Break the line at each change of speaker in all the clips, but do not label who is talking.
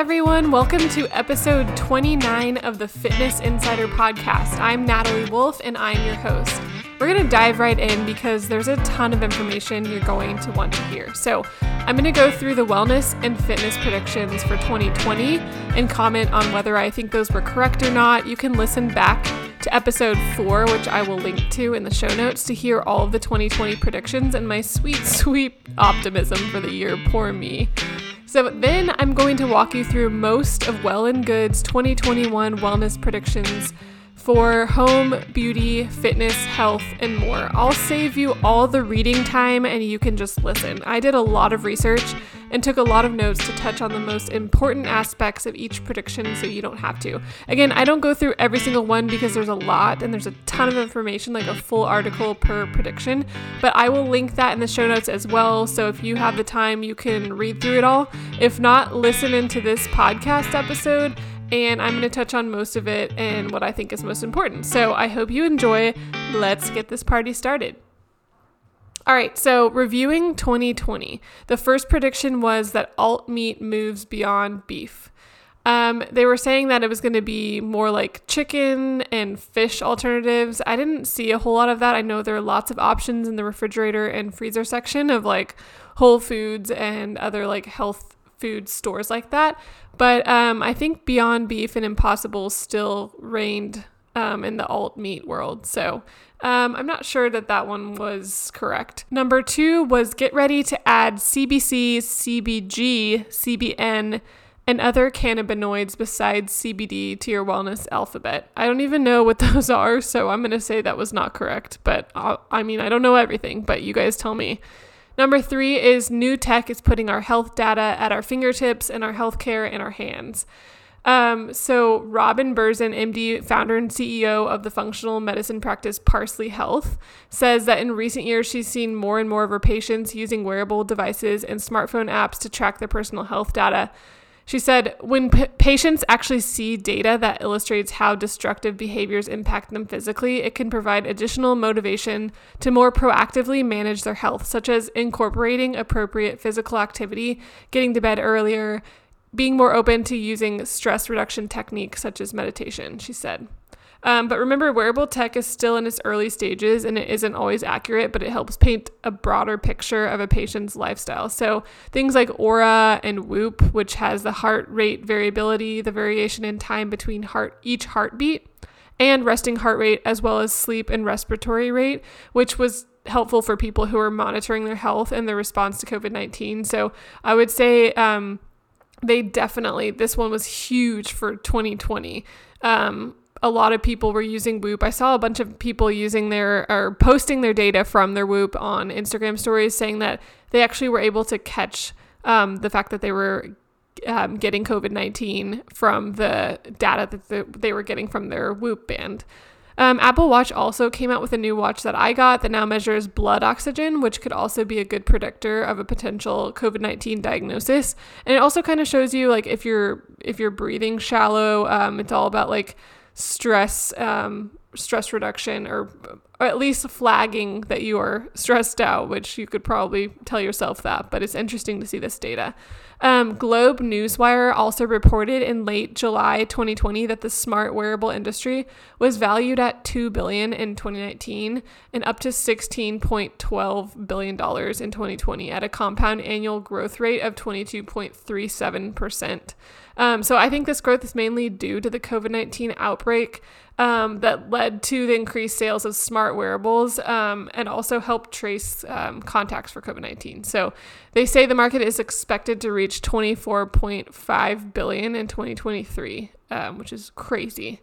everyone. Welcome to episode 29 of the Fitness Insider podcast. I'm Natalie Wolf and I'm your host. We're going to dive right in because there's a ton of information you're going to want to hear. So, I'm going to go through the wellness and fitness predictions for 2020 and comment on whether I think those were correct or not. You can listen back to episode four, which I will link to in the show notes, to hear all of the 2020 predictions and my sweet, sweet optimism for the year. Poor me. So then I'm going to walk you through most of Well and Good's 2021 wellness predictions for home, beauty, fitness, health, and more. I'll save you all the reading time and you can just listen. I did a lot of research and took a lot of notes to touch on the most important aspects of each prediction so you don't have to. Again, I don't go through every single one because there's a lot and there's a ton of information, like a full article per prediction, but I will link that in the show notes as well. So if you have the time, you can read through it all. If not, listen into this podcast episode and I'm going to touch on most of it and what I think is most important. So I hope you enjoy. Let's get this party started. All right, so reviewing 2020, the first prediction was that alt meat moves beyond beef. Um, they were saying that it was going to be more like chicken and fish alternatives. I didn't see a whole lot of that. I know there are lots of options in the refrigerator and freezer section of like Whole Foods and other like health food stores like that. But um, I think Beyond Beef and Impossible still reigned um, in the alt meat world. So um, I'm not sure that that one was correct. Number two was get ready to add CBC, CBG, CBN, and other cannabinoids besides CBD to your wellness alphabet. I don't even know what those are, so I'm going to say that was not correct. But I'll, I mean, I don't know everything, but you guys tell me. Number three is new tech is putting our health data at our fingertips and our healthcare in our hands. Um, so, Robin Berzin, MD, founder and CEO of the functional medicine practice Parsley Health, says that in recent years she's seen more and more of her patients using wearable devices and smartphone apps to track their personal health data. She said, when p- patients actually see data that illustrates how destructive behaviors impact them physically, it can provide additional motivation to more proactively manage their health, such as incorporating appropriate physical activity, getting to bed earlier, being more open to using stress reduction techniques such as meditation, she said. Um, but remember, wearable tech is still in its early stages and it isn't always accurate, but it helps paint a broader picture of a patient's lifestyle. So things like Oura and Whoop, which has the heart rate variability, the variation in time between heart each heartbeat, and resting heart rate, as well as sleep and respiratory rate, which was helpful for people who are monitoring their health and their response to COVID 19. So I would say um, they definitely, this one was huge for 2020. Um, a lot of people were using Whoop. I saw a bunch of people using their or posting their data from their Whoop on Instagram stories, saying that they actually were able to catch um, the fact that they were um, getting COVID 19 from the data that they were getting from their Whoop band. Um, Apple Watch also came out with a new watch that I got that now measures blood oxygen, which could also be a good predictor of a potential COVID nineteen diagnosis. And it also kind of shows you like if you're if you're breathing shallow. Um, it's all about like stress um, stress reduction or, or at least flagging that you are stressed out, which you could probably tell yourself that, but it's interesting to see this data. Um, Globe Newswire also reported in late July 2020 that the smart wearable industry was valued at 2 billion in 2019 and up to 16.12 billion dollars in 2020 at a compound annual growth rate of 22.37 percent. Um, so I think this growth is mainly due to the COVID 19 outbreak um, that led to the increased sales of smart wearables um, and also helped trace um, contacts for COVID 19. So they say the market is expected to reach 24.5 billion in 2023, um, which is crazy.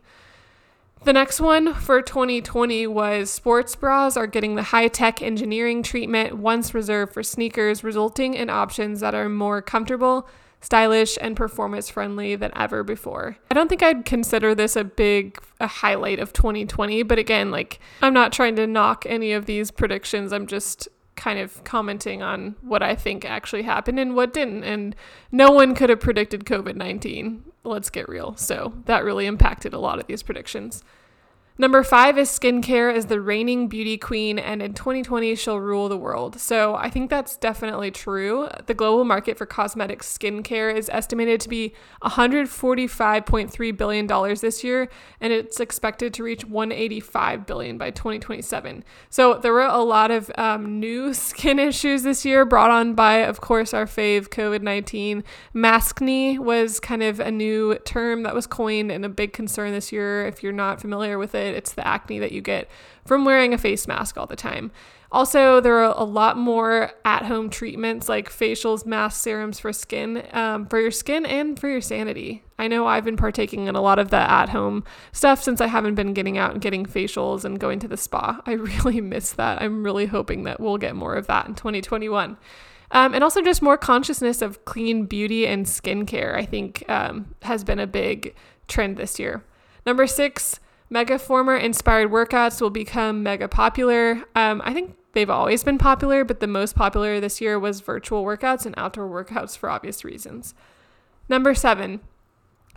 The next one for 2020 was sports bras are getting the high tech engineering treatment once reserved for sneakers, resulting in options that are more comfortable stylish and performance friendly than ever before. I don't think I'd consider this a big a highlight of 2020, but again, like I'm not trying to knock any of these predictions. I'm just kind of commenting on what I think actually happened and what didn't. And no one could have predicted COVID 19. Let's get real. So that really impacted a lot of these predictions. Number five is skincare is the reigning beauty queen, and in 2020 she'll rule the world. So I think that's definitely true. The global market for cosmetic skincare is estimated to be 145.3 billion dollars this year, and it's expected to reach 185 billion by 2027. So there were a lot of um, new skin issues this year, brought on by, of course, our fave COVID-19. Maskne was kind of a new term that was coined and a big concern this year. If you're not familiar with it it. It's the acne that you get from wearing a face mask all the time. Also, there are a lot more at home treatments like facials, masks, serums for skin, um, for your skin and for your sanity. I know I've been partaking in a lot of the at home stuff since I haven't been getting out and getting facials and going to the spa. I really miss that. I'm really hoping that we'll get more of that in 2021. Um, and also just more consciousness of clean beauty and skincare, I think um, has been a big trend this year. Number six, Megaformer inspired workouts will become mega popular. Um, I think they've always been popular, but the most popular this year was virtual workouts and outdoor workouts for obvious reasons. Number seven,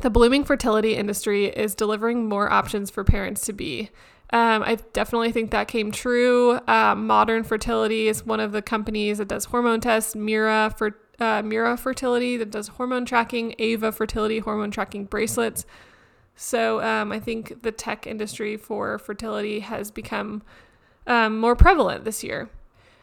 the blooming fertility industry is delivering more options for parents to be. Um, I definitely think that came true. Uh, Modern Fertility is one of the companies that does hormone tests. Mira for uh, Mira Fertility that does hormone tracking. Ava Fertility hormone tracking bracelets. So um, I think the tech industry for fertility has become um, more prevalent this year.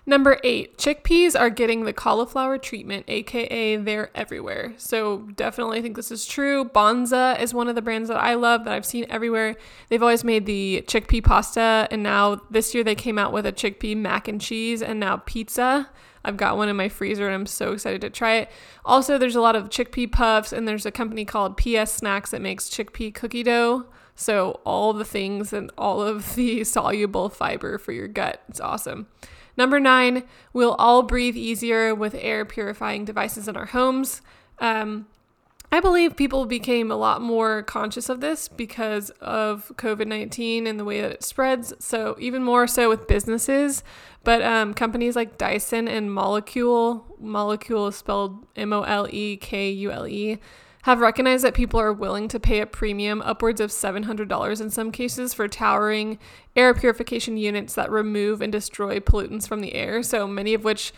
Number eight, chickpeas are getting the cauliflower treatment, aka they're everywhere. So definitely think this is true. Banza is one of the brands that I love that I've seen everywhere. They've always made the chickpea pasta, and now this year they came out with a chickpea mac and cheese and now pizza. I've got one in my freezer and I'm so excited to try it. Also, there's a lot of chickpea puffs, and there's a company called PS Snacks that makes chickpea cookie dough. So, all the things and all of the soluble fiber for your gut. It's awesome. Number nine, we'll all breathe easier with air purifying devices in our homes. Um, I believe people became a lot more conscious of this because of COVID 19 and the way that it spreads. So, even more so with businesses. But um, companies like Dyson and Molekule, Molekule is spelled M O L E K U L E, have recognized that people are willing to pay a premium, upwards of $700 in some cases, for towering air purification units that remove and destroy pollutants from the air. So, many of which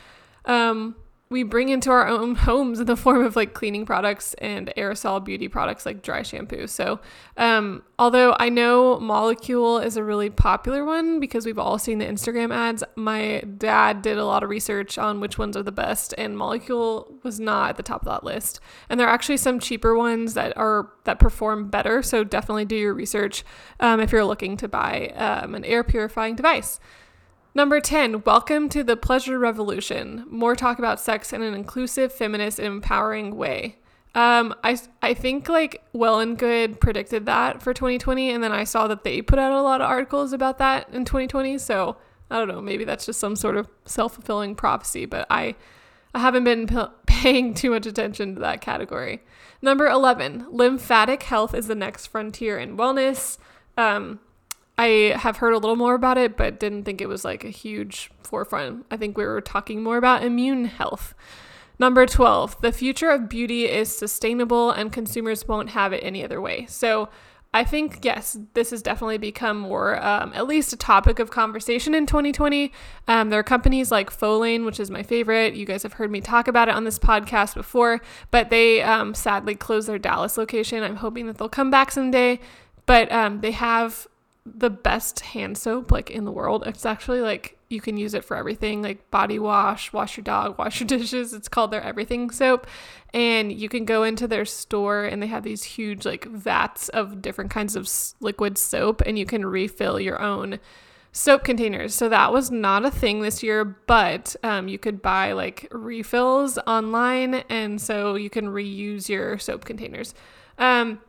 um, we bring into our own homes in the form of like cleaning products and aerosol beauty products like dry shampoo. So, um, although I know Molekule is a really popular one because we've all seen the Instagram ads, my dad did a lot of research on which ones are the best, and Molekule was not at the top of that list. And there are actually some cheaper ones that are that perform better. So definitely do your research um, if you're looking to buy um, an air purifying device. Number 10, welcome to the pleasure revolution. More talk about sex in an inclusive, feminist, and empowering way. Um, I, I think like Well and Good predicted that for 2020, and then I saw that they put out a lot of articles about that in 2020. So I don't know, maybe that's just some sort of self fulfilling prophecy, but I, I haven't been p- paying too much attention to that category. Number 11, lymphatic health is the next frontier in wellness. Um, I have heard a little more about it, but didn't think it was like a huge forefront. I think we were talking more about immune health. Number 12, the future of beauty is sustainable and consumers won't have it any other way. So, I think, yes, this has definitely become more, um, at least a topic of conversation in 2020. Um, there are companies like Follain, which is my favorite. You guys have heard me talk about it on this podcast before, but they um, sadly closed their Dallas location. I'm hoping that they'll come back someday. But um, they have the best hand soap like in the world. It's actually like you can use it for everything like body wash, wash your dog, wash your dishes. It's called their everything soap. And you can go into their store and they have these huge like vats of different kinds of liquid soap and you can refill your own soap containers. So that was not a thing this year, but um, you could buy like refills online and so you can reuse your soap containers. Um,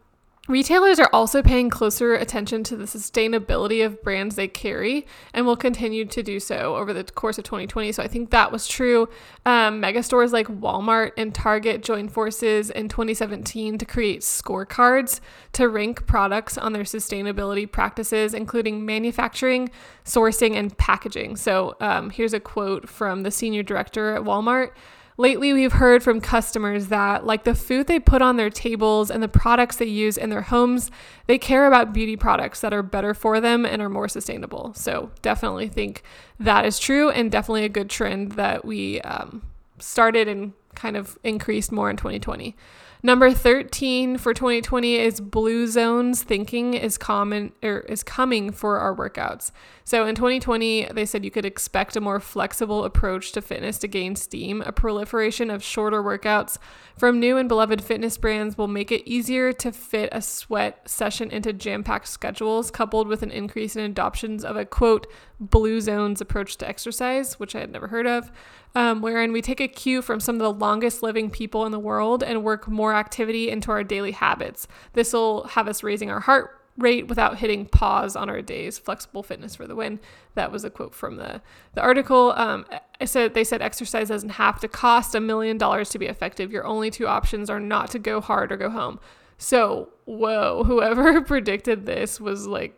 Retailers are also paying closer attention to the sustainability of brands they carry and will continue to do so over the course of 2020. So I think that was true. Um, mega stores like Walmart and Target joined forces in 2017 to create scorecards to rank products on their sustainability practices, including manufacturing, sourcing, and packaging. So um, here's a quote from the senior director at Walmart. Lately, we've heard from customers that, like the food they put on their tables and the products they use in their homes, they care about beauty products that are better for them and are more sustainable. So, definitely think that is true and definitely a good trend that we um, started and kind of increased more in 2020. Number 13 for 2020 is blue zones thinking is common or is coming for our workouts. So in 2020, they said you could expect a more flexible approach to fitness to gain steam. A proliferation of shorter workouts from new and beloved fitness brands will make it easier to fit a sweat session into jam-packed schedules, coupled with an increase in adoptions of a quote blue zones approach to exercise, which I had never heard of um, wherein we take a cue from some of the longest living people in the world and work more activity into our daily habits. This will have us raising our heart rate without hitting pause on our days. Flexible fitness for the win. That was a quote from the the article. Um, I said they said exercise doesn't have to cost a million dollars to be effective. Your only two options are not to go hard or go home. So whoa, whoever predicted this was like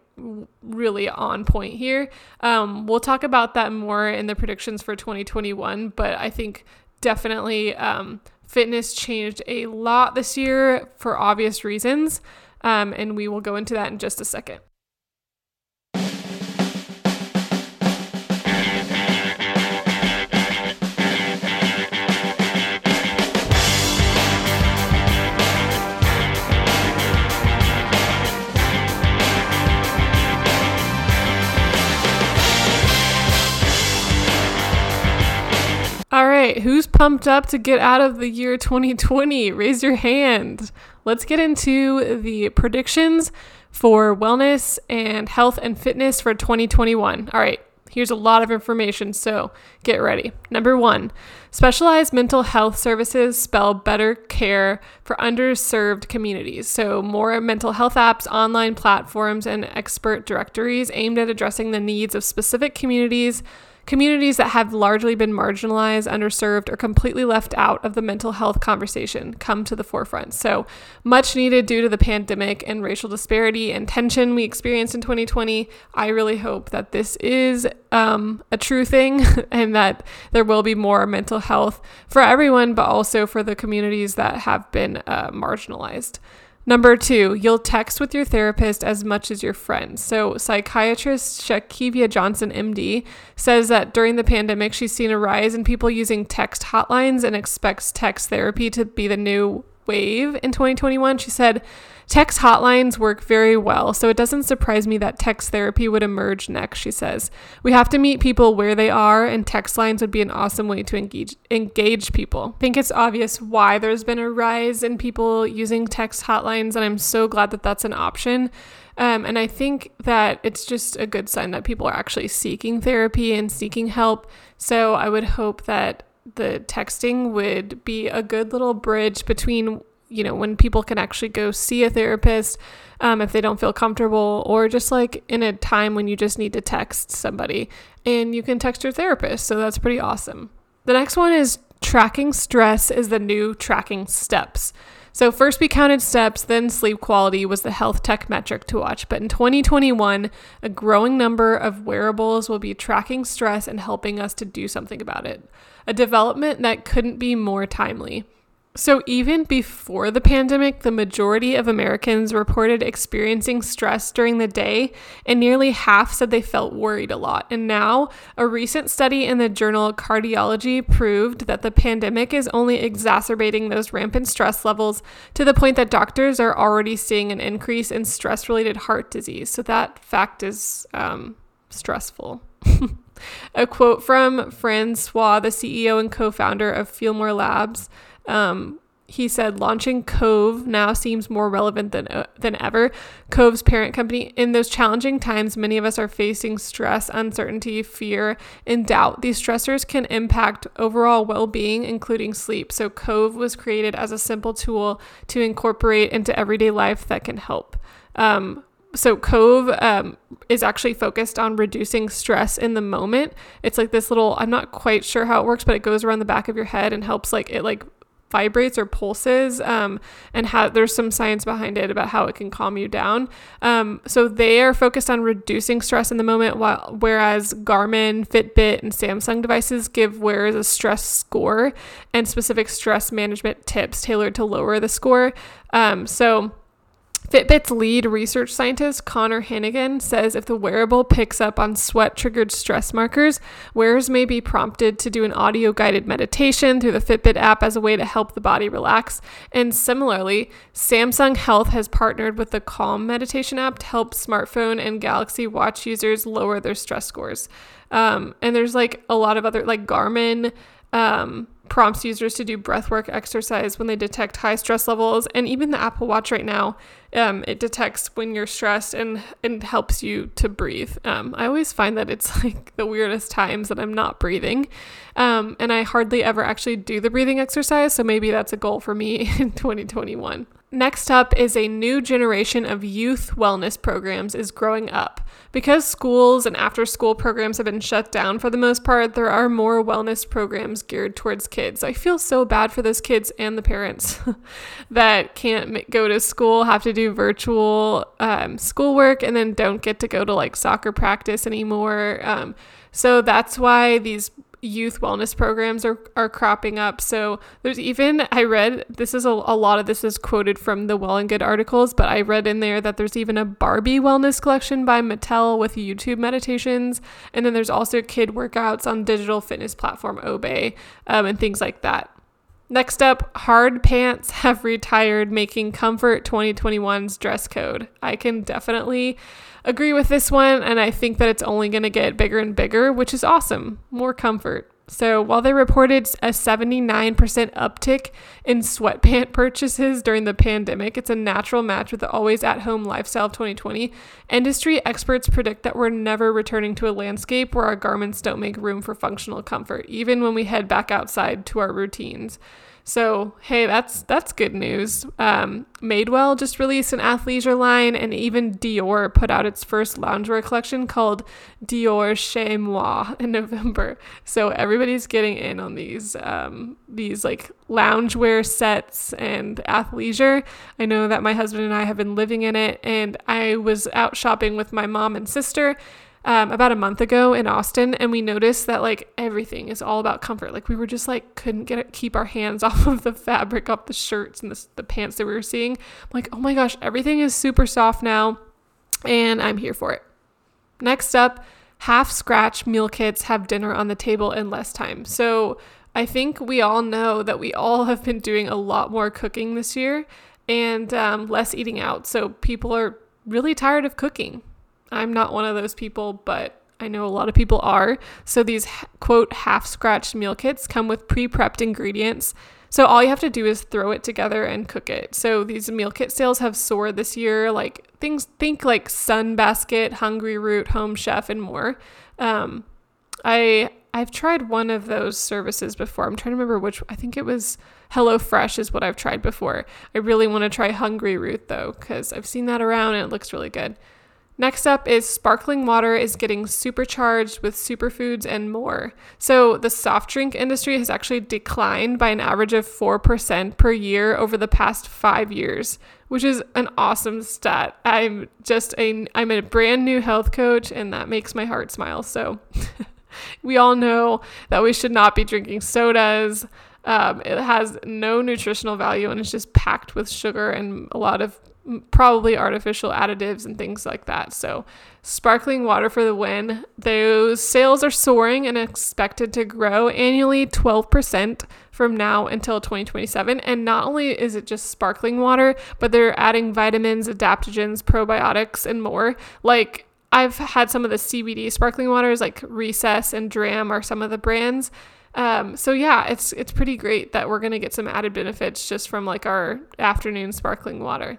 really on point here. Um, we'll talk about that more in the predictions for 2021, but I think definitely um, fitness changed a lot this year for obvious reasons. Um, and we will go into that in just a second. All right, who's pumped up to get out of the year 2020? Raise your hand. Let's get into the predictions for wellness and health and fitness for 2021. All right, here's a lot of information, so get ready. Number one, specialized mental health services spell better care for underserved communities. So, more mental health apps, online platforms, and expert directories aimed at addressing the needs of specific communities communities that have largely been marginalized, underserved, or completely left out of the mental health conversation come to the forefront. So, much needed due to the pandemic and racial disparity and tension we experienced in 2020. I really hope that this is um, a true thing and that there will be more mental health for everyone, but also for the communities that have been uh, marginalized. Number two, you'll text with your therapist as much as your friends. So, psychiatrist Shakivia Johnson, MD, says that during the pandemic, she's seen a rise in people using text hotlines and expects text therapy to be the new wave in 2021. She said, Text hotlines work very well, so it doesn't surprise me that text therapy would emerge next, she says. We have to meet people where they are, and text lines would be an awesome way to engage engage people. I think it's obvious why there's been a rise in people using text hotlines, and I'm so glad that that's an option. Um, and I think that it's just a good sign that people are actually seeking therapy and seeking help. So I would hope that the texting would be a good little bridge between you know, when people can actually go see a therapist um, if they don't feel comfortable, or just like in a time when you just need to text somebody and you can text your therapist. So that's pretty awesome. The next one is tracking stress is the new tracking steps. So, first we counted steps, then sleep quality was the health tech metric to watch. But in 2021, a growing number of wearables will be tracking stress and helping us to do something about it. A development that couldn't be more timely. So, even before the pandemic, the majority of Americans reported experiencing stress during the day, and nearly half said they felt worried a lot. And now, a recent study in the journal Cardiology proved that the pandemic is only exacerbating those rampant stress levels to the point that doctors are already seeing an increase in stress related heart disease. So, that fact is um, stressful. a quote from Francois, the CEO and co founder of Feelmore Labs. Um, he said launching Cove now seems more relevant than uh, than ever. Cove's parent company in those challenging times many of us are facing stress, uncertainty, fear, and doubt. These stressors can impact overall well-being including sleep. So Cove was created as a simple tool to incorporate into everyday life that can help. Um, so Cove um, is actually focused on reducing stress in the moment. It's like this little I'm not quite sure how it works, but it goes around the back of your head and helps like it like vibrates or pulses um, and how there's some science behind it about how it can calm you down. Um, so they are focused on reducing stress in the moment while whereas garmin fitbit and samsung devices give wearers a stress score and specific stress management tips tailored to lower the score. Um, so Fitbit's lead research scientist, Conor Heneghan, says if the wearable picks up on sweat triggered stress markers, wearers may be prompted to do an audio guided meditation through the Fitbit app as a way to help the body relax. And similarly, Samsung Health has partnered with the Calm meditation app to help smartphone and Galaxy Watch users lower their stress scores. Um, and there's like a lot of other, like Garmin. Um, prompts users to do breathwork exercise when they detect high stress levels. And even the Apple Watch right now, um, it detects when you're stressed and, and helps you to breathe. Um, I always find that it's like the weirdest times that I'm not breathing. Um, and I hardly ever actually do the breathing exercise. So maybe that's a goal for me in 2021. Next up is a new generation of youth wellness programs is growing up. Because schools and after school programs have been shut down for the most part, there are more wellness programs geared towards kids. I feel so bad for those kids and the parents that can't go to school, have to do virtual um, schoolwork, and then don't get to go to like soccer practice anymore. Um, so that's why these youth wellness programs are, are cropping up. So there's even, I read, this is a, a lot of this is quoted from the Well and Good articles, but I read in there that there's even a Barbie wellness collection by Mattel with YouTube meditations. And then there's also kid workouts on digital fitness platform Obé um, and things like that. Next up, hard pants have retired, making Comfort 2021's dress code. I can definitely agree with this one, and I think that it's only going to get bigger and bigger, which is awesome. More comfort. So, while they reported a 79% uptick in sweatpant purchases during the pandemic, it's a natural match with the always at home lifestyle of 2020. Industry experts predict that we're never returning to a landscape where our garments don't make room for functional comfort, even when we head back outside to our routines. So hey, that's that's good news. Um, Madewell just released an athleisure line, and even Dior put out its first loungewear collection called Dior Chez Moi in November. So everybody's getting in on these um, these like loungewear sets and athleisure. I know that my husband and I have been living in it, and I was out shopping with my mom and sister um, about a month ago in Austin, and we noticed that like everything is all about comfort. Like we were just like couldn't get it, keep our hands off of the fabric, off the shirts and the, the pants that we were seeing. I'm like, oh my gosh, everything is super soft now, and I'm here for it. Next up, half scratch meal kits have dinner on the table in less time. So I think we all know that we all have been doing a lot more cooking this year and um, less eating out. So people are really tired of cooking I'm not one of those people, but I know a lot of people are. So these quote half scratched meal kits come with pre prepped ingredients. So all you have to do is throw it together and cook it. So these meal kit sales have soared this year. Like things, think like Sunbasket, Hungryroot, Home Chef, and more. Um, I I've tried one of those services before. I'm trying to remember which. I think it was HelloFresh is what I've tried before. I really want to try Hungryroot though, because I've seen that around and it looks really good. Next up is sparkling water is getting supercharged with superfoods and more. So the soft drink industry has actually declined by an average of 4% per year over the past 5 years, which is an awesome stat. I'm just a I'm a brand new health coach and that makes my heart smile. So we all know that we should not be drinking sodas. Um, it has no nutritional value and it's just packed with sugar and a lot of probably artificial additives and things like that. So, sparkling water for the win. Those sales are soaring and expected to grow annually 12% from now until 2027. And not only is it just sparkling water, but they're adding vitamins, adaptogens, probiotics, and more. Like, I've had some of the CBD sparkling waters, like Recess and Dram, are some of the brands. Um, so yeah, it's it's pretty great that we're gonna get some added benefits just from like our afternoon sparkling water.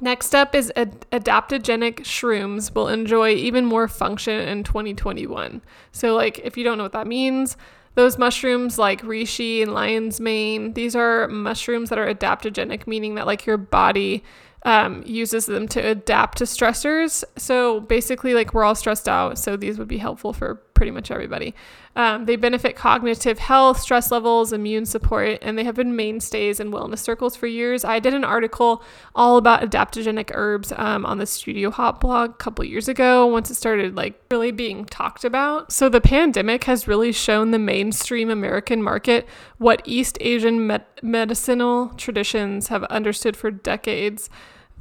Next up is ad- adaptogenic shrooms will enjoy even more function in 2021. So, like, if you don't know what that means, those mushrooms like reishi and lion's mane, these are mushrooms that are adaptogenic, meaning that like your body um, uses them to adapt to stressors. So basically, like we're all stressed out, so these would be helpful for pretty much everybody. Um, they benefit cognitive health, stress levels, immune support, and they have been mainstays in wellness circles for years. I did an article all about adaptogenic herbs um, on the Studio Hop blog a couple years ago. Once it started like really being talked about, so the pandemic has really shown the mainstream American market what East Asian med- medicinal traditions have understood for decades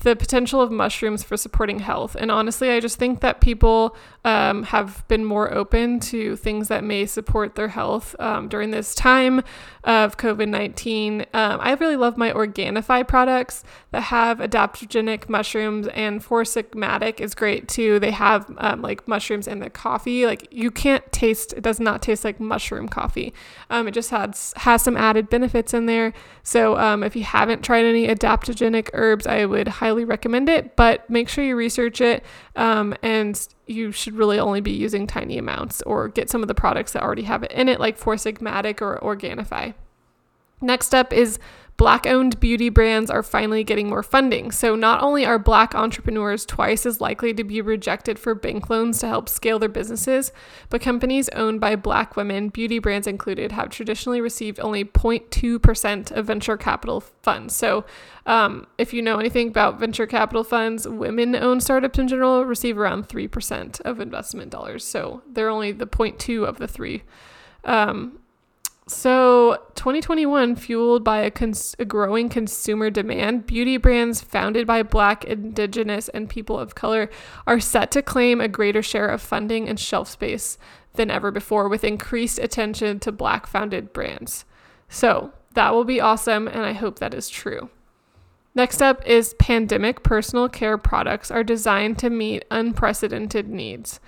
the potential of mushrooms for supporting health. And honestly, I just think that people um, have been more open to things that may support their health um, during this time of COVID 19. Um, I really love my Organifi products that have adaptogenic mushrooms, and Four Sigmatic is great too. They have um, like mushrooms in the coffee. Like you can't taste, it does not taste like mushroom coffee. Um, it just has, has some added benefits in there. So um, if you haven't tried any adaptogenic herbs, I would highly recommend it, but make sure you research it and you should really only be using tiny amounts or get some of the products that already have it in it, like Four Sigmatic or Organifi. Next up is Black owned beauty brands are finally getting more funding. So, not only are black entrepreneurs twice as likely to be rejected for bank loans to help scale their businesses, but companies owned by black women, beauty brands included, have traditionally received only 0.2% of venture capital funds. So, um, if you know anything about venture capital funds, women owned startups in general receive around 3% of investment dollars. So, they're only the 0.2 of the three. Um, so, 2021, fueled by a, cons- a, growing consumer demand, beauty brands founded by Black, Indigenous, and people of color are set to claim a greater share of funding and shelf space than ever before, with increased attention to Black founded brands. So, that will be awesome, and I hope that is true. Next up is pandemic personal care products are designed to meet unprecedented needs.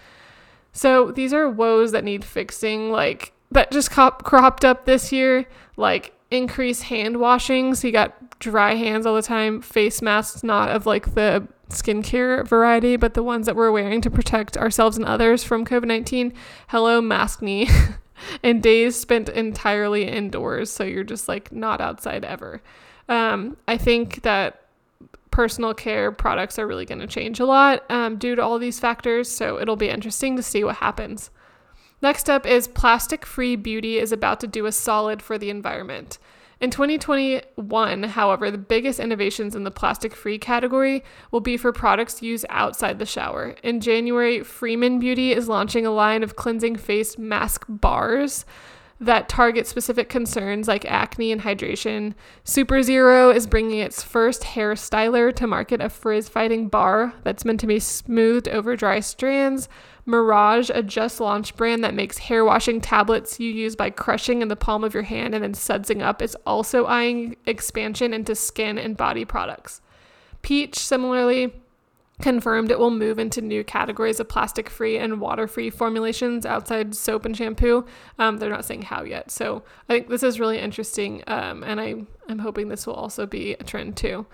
So, these are woes that need fixing, like that just cop- cropped up this year, like increase hand washing. So you got dry hands all the time, face masks, not of like the skincare variety, but the ones that we're wearing to protect ourselves and others from COVID 19. Hello, maskne. and days spent entirely indoors. So you're just like not outside ever. Um, I think that personal care products are really going to change a lot um, due to all these factors. So it'll be interesting to see what happens. Next up is plastic free beauty is about to do a solid for the environment. In 2021, however, the biggest innovations in the plastic free category will be for products used outside the shower. In January, Freeman Beauty is launching a line of cleansing face mask bars that target specific concerns like acne and hydration. Super Zero is bringing its first hair styler to market a frizz fighting bar that's meant to be smoothed over dry strands. Mirage, a just launched brand that makes hair washing tablets you use by crushing in the palm of your hand and then sudsing up, is also eyeing expansion into skin and body products. Peach, similarly, confirmed it will move into new categories of plastic free and water free formulations outside soap and shampoo. Um, they're not saying how yet. So I think this is really interesting. Um, and I, I'm hoping this will also be a trend too.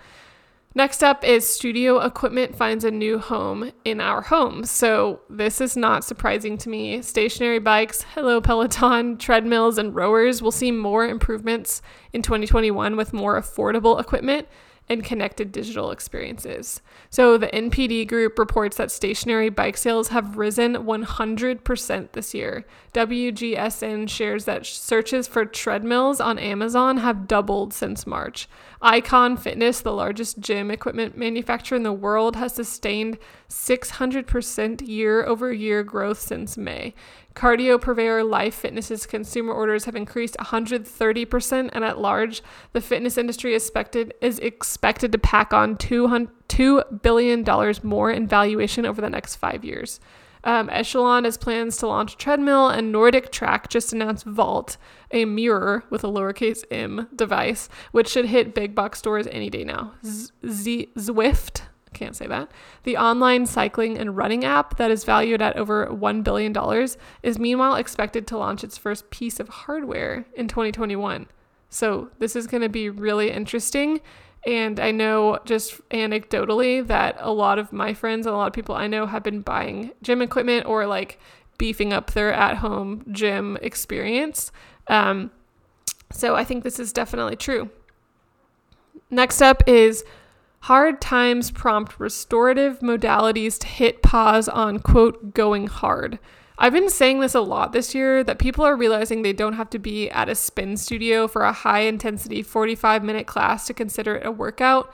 Next up is studio equipment finds a new home in our homes. So, this is not surprising to me. Stationary bikes, hello Peloton, treadmills, and rowers will see more improvements in 2021 with more affordable equipment and connected digital experiences. So, the NPD group reports that stationary bike sales have risen 100% this year. WGSN shares that searches for treadmills on Amazon have doubled since March. Icon Fitness, the largest gym equipment manufacturer in the world, has sustained 600% year over year growth since May. Cardio purveyor Life Fitness's consumer orders have increased 130%, and at large, the fitness industry is expected, is expected to pack on $2 billion more in valuation over the next five years. Um, Echelon has plans to launch treadmill, and NordicTrack just announced Vault, a mirror with a lowercase m device, which should hit big box stores any day now. Z- Zwift, can't say that. The online cycling and running app that is valued at over $1 billion is meanwhile expected to launch its first piece of hardware in 2021. So, this is going to be really interesting. And I know just anecdotally that a lot of my friends and a lot of people I know have been buying gym equipment or like beefing up their at home gym experience. Um, so, I think this is definitely true. Next up is Hard times prompt restorative modalities to hit pause on, quote, going hard. I've been saying this a lot this year that people are realizing they don't have to be at a spin studio for a high intensity 45 minute class to consider it a workout.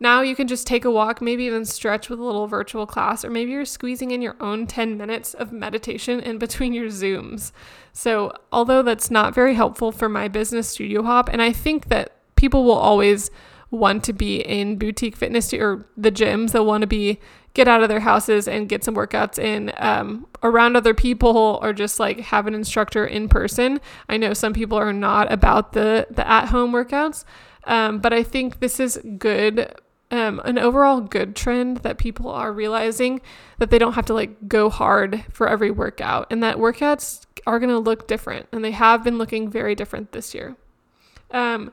Now you can just take a walk, maybe even stretch with a little virtual class, or maybe you're squeezing in your own 10 minutes of meditation in between your Zooms. So, although that's not very helpful for my business studio hop, and I think that people will always want to be in boutique fitness or the gyms, they'll want to be get out of their houses and get some workouts in um, around other people or just like have an instructor in person. I know some people are not about the the at home workouts, um, but I think this is good. Um, an overall good trend that people are realizing that they don't have to like go hard for every workout and that workouts are going to look different and they have been looking very different this year. Um,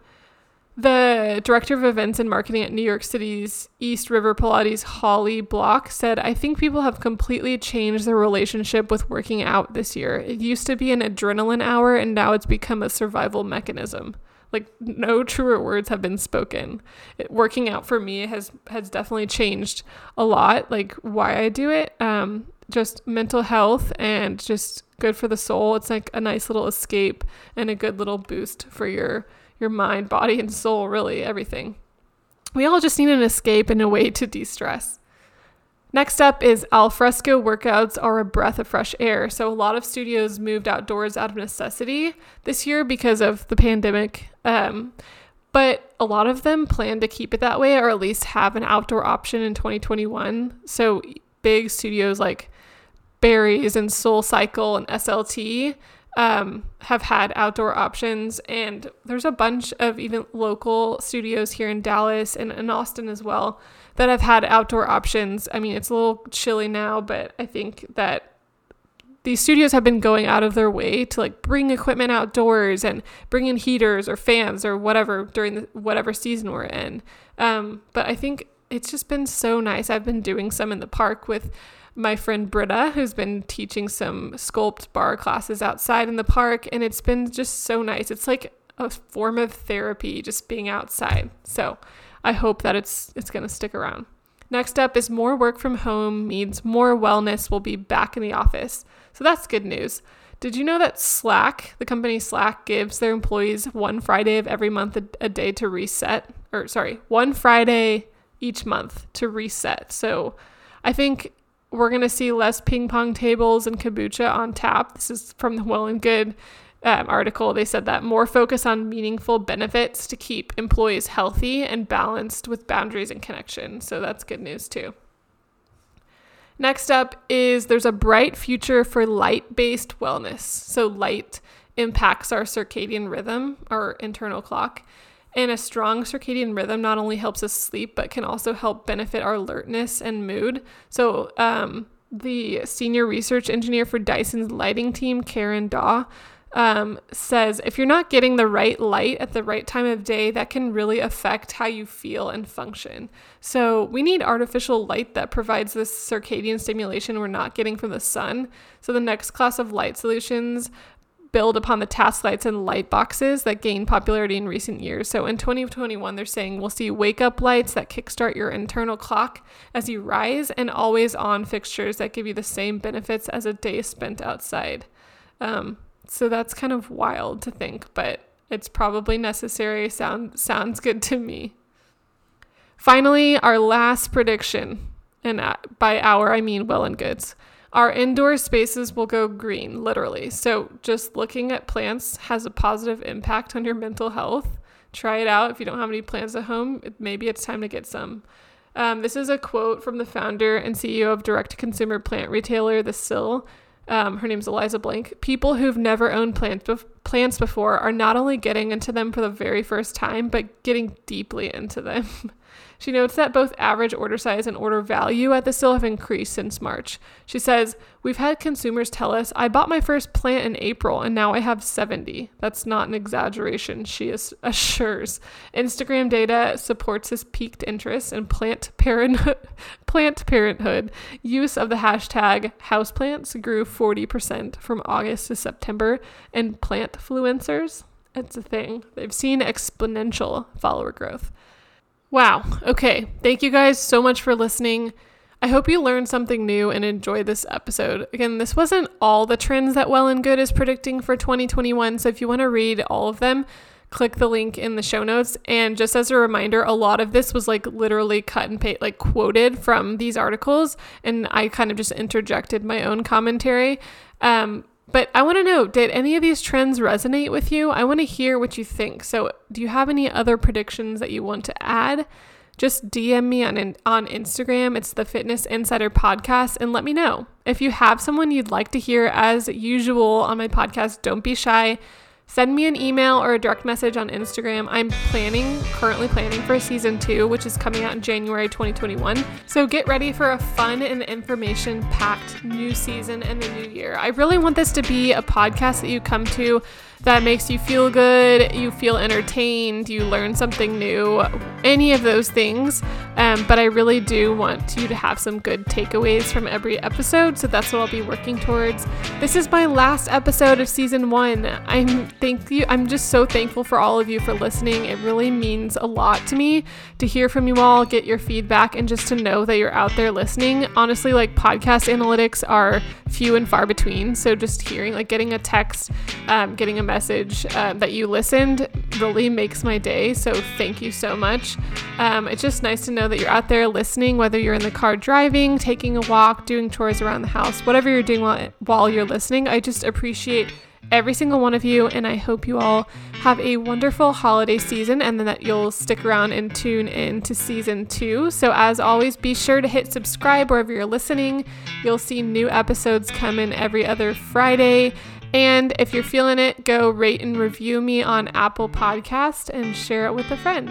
the director of events and marketing at New York City's East River Pilates, Holly Block, said, I think people have completely changed their relationship with working out this year. It used to be an adrenaline hour, and now it's become a survival mechanism. Like no truer words have been spoken. It, working out for me has has definitely changed a lot. Like why I do it, um, just mental health and just good for the soul. It's like a nice little escape and a good little boost for your your mind, body, and soul, really, everything. We all just need an escape and a way to de stress. Next up is alfresco workouts are a breath of fresh air. So, a lot of studios moved outdoors out of necessity this year because of the pandemic. Um, but a lot of them plan to keep it that way or at least have an outdoor option in 2021. So, big studios like Barry's and Soul Cycle and SLT um, have had outdoor options. And there's a bunch of even local studios here in Dallas and in Austin as well that have had outdoor options. I mean, it's a little chilly now, but I think that these studios have been going out of their way to like bring equipment outdoors and bring in heaters or fans or whatever during the whatever season we're in. Um, but I think it's just been so nice. I've been doing some in the park with my friend Britta, who's been teaching some sculpt bar classes outside in the park, and it's been just so nice. It's like a form of therapy just being outside. So I hope that it's it's gonna stick around. Next up is more work from home means more wellness will be back in the office. So that's good news. Did you know that Slack, the company Slack, gives their employees one Friday of every month a, a day to reset? Or sorry, one Friday each month to reset. So I think we're going to see less ping pong tables and kombucha on tap. This is from the Well and Good um, article. They said that more focus on meaningful benefits to keep employees healthy and balanced with boundaries and connection. So that's good news too. Next up is there's a bright future for light based wellness. So, light impacts our circadian rhythm, our internal clock. And a strong circadian rhythm not only helps us sleep, but can also help benefit our alertness and mood. So, um, the senior research engineer for Dyson's lighting team, Karen Daw, um, says if you're not getting the right light at the right time of day, that can really affect how you feel and function. So, we need artificial light that provides this circadian stimulation we're not getting from the sun. So, the next class of light solutions build upon the task lights and light boxes that gained popularity in recent years. So in 2021, they're saying we'll see wake up lights that kickstart your internal clock as you rise and always on fixtures that give you the same benefits as a day spent outside. Um, so that's kind of wild to think, but it's probably necessary. Sound sounds good to me. Finally, our last prediction, and uh, by our I mean well and goods. Our indoor spaces will go green, literally. So, just looking at plants has a positive impact on your mental health. Try it out if you don't have any plants at home. Maybe it's time to get some. Um, this is a quote from the founder and CEO of direct to consumer plant retailer, The Sill. Um, her name's Eliza Blank. People who've never owned plants, bef- plants before are not only getting into them for the very first time, but getting deeply into them. She notes that both average order size and order value at the Sill have increased since March. She says, We've had consumers tell us, I bought my first plant in April and now I have 70. That's not an exaggeration, she assures. Instagram data supports this peaked interest in plant parenthood. plant parenthood. Use of the hashtag houseplants grew 40% from August to September, and plant fluencers, it's a thing. They've seen exponential follower growth. Wow. Okay. Thank you guys so much for listening. I hope you learned something new and enjoyed this episode. Again, this wasn't all the trends that Well and Good is predicting for 2021. So if you want to read all of them, click the link in the show notes. And just as a reminder, a lot of this was like literally cut and paste, like quoted from these articles. And I kind of just interjected my own commentary. Um, but I want to know did any of these trends resonate with you? I want to hear what you think. So, do you have any other predictions that you want to add? Just DM me on on Instagram. It's the Fitness Insider Podcast and let me know. If you have someone you'd like to hear as usual on my podcast, don't be shy send me an email or a direct message on Instagram. I'm planning, currently planning for season two, which is coming out in January 2021. So get ready for a fun and information packed new season in the new year. I really want this to be a podcast that you come to that makes you feel good, you feel entertained, you learn something new, any of those things. Um, but I really do want you to have some good takeaways from every episode, so that's what I'll be working towards. This is my last episode of season one. I'm thank you. I'm just so thankful for all of you for listening. It really means a lot to me to hear from you all, get your feedback, and just to know that you're out there listening. Honestly, like podcast analytics are few and far between. So just hearing, like getting a text, um, getting a message uh, that you listened really makes my day. So thank you so much. Um, it's just nice to know that you're out there listening, whether you're in the car driving, taking a walk, doing chores around the house, whatever you're doing while, while you're listening. I just appreciate every single one of you, and I hope you all have a wonderful holiday season and then that you'll stick around and tune in to season two. So, as always, be sure to hit subscribe wherever you're listening. You'll see new episodes come in every other Friday. And if you're feeling it, go rate and review me on Apple Podcast and share it with a friend.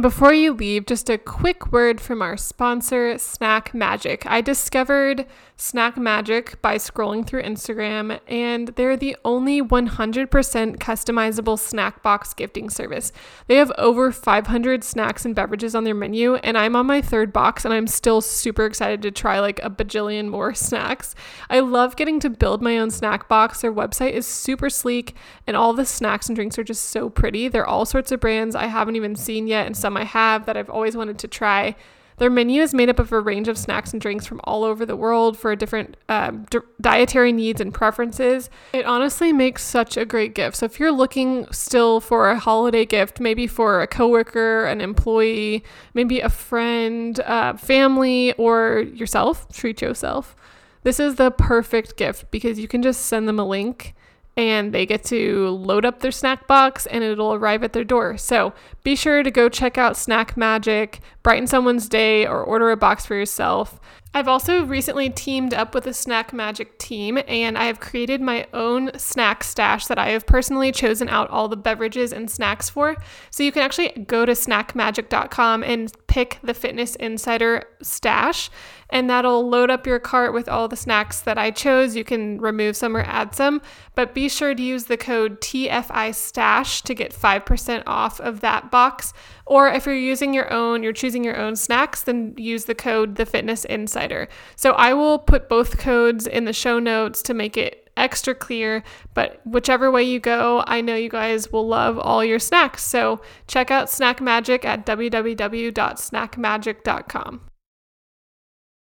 Before you leave, just a quick word from our sponsor, Snack Magic. I discovered Snack Magic by scrolling through Instagram, and they're the only 100% customizable snack box gifting service. They have over 500 snacks and beverages on their menu, and I'm on my third box, and I'm still super excited to try like a bajillion more snacks. I love getting to build my own snack box. Their website is super sleek, and all the snacks and drinks are just so pretty. They're all sorts of brands I haven't even seen yet, and some I have that I've always wanted to try. Their menu is made up of a range of snacks and drinks from all over the world for different um, di- dietary needs and preferences. It honestly makes such a great gift. So if you're looking still for a holiday gift, maybe for a coworker, an employee, maybe a friend, uh, family, or yourself, treat yourself. This is the perfect gift because you can just send them a link and they get to load up their snack box and it'll arrive at their door. So be sure to go check out Snack Magic, brighten someone's day, or order a box for yourself. I've also recently teamed up with the Snack Magic team and I have created my own snack stash that I have personally chosen out all the beverages and snacks for. So you can actually go to snackmagic.com and pick the Fitness Insider stash and that'll load up your cart with all the snacks that I chose. You can remove some or add some, but be sure to use the code TFI stash to get 5% off of that box. Or if you're using your own, you're choosing your own snacks, then use the code The Fitness Insider. So I will put both codes in the show notes to make it extra clear. But whichever way you go, I know you guys will love all your snacks. So check out Snack Magic at www.snackmagic.com.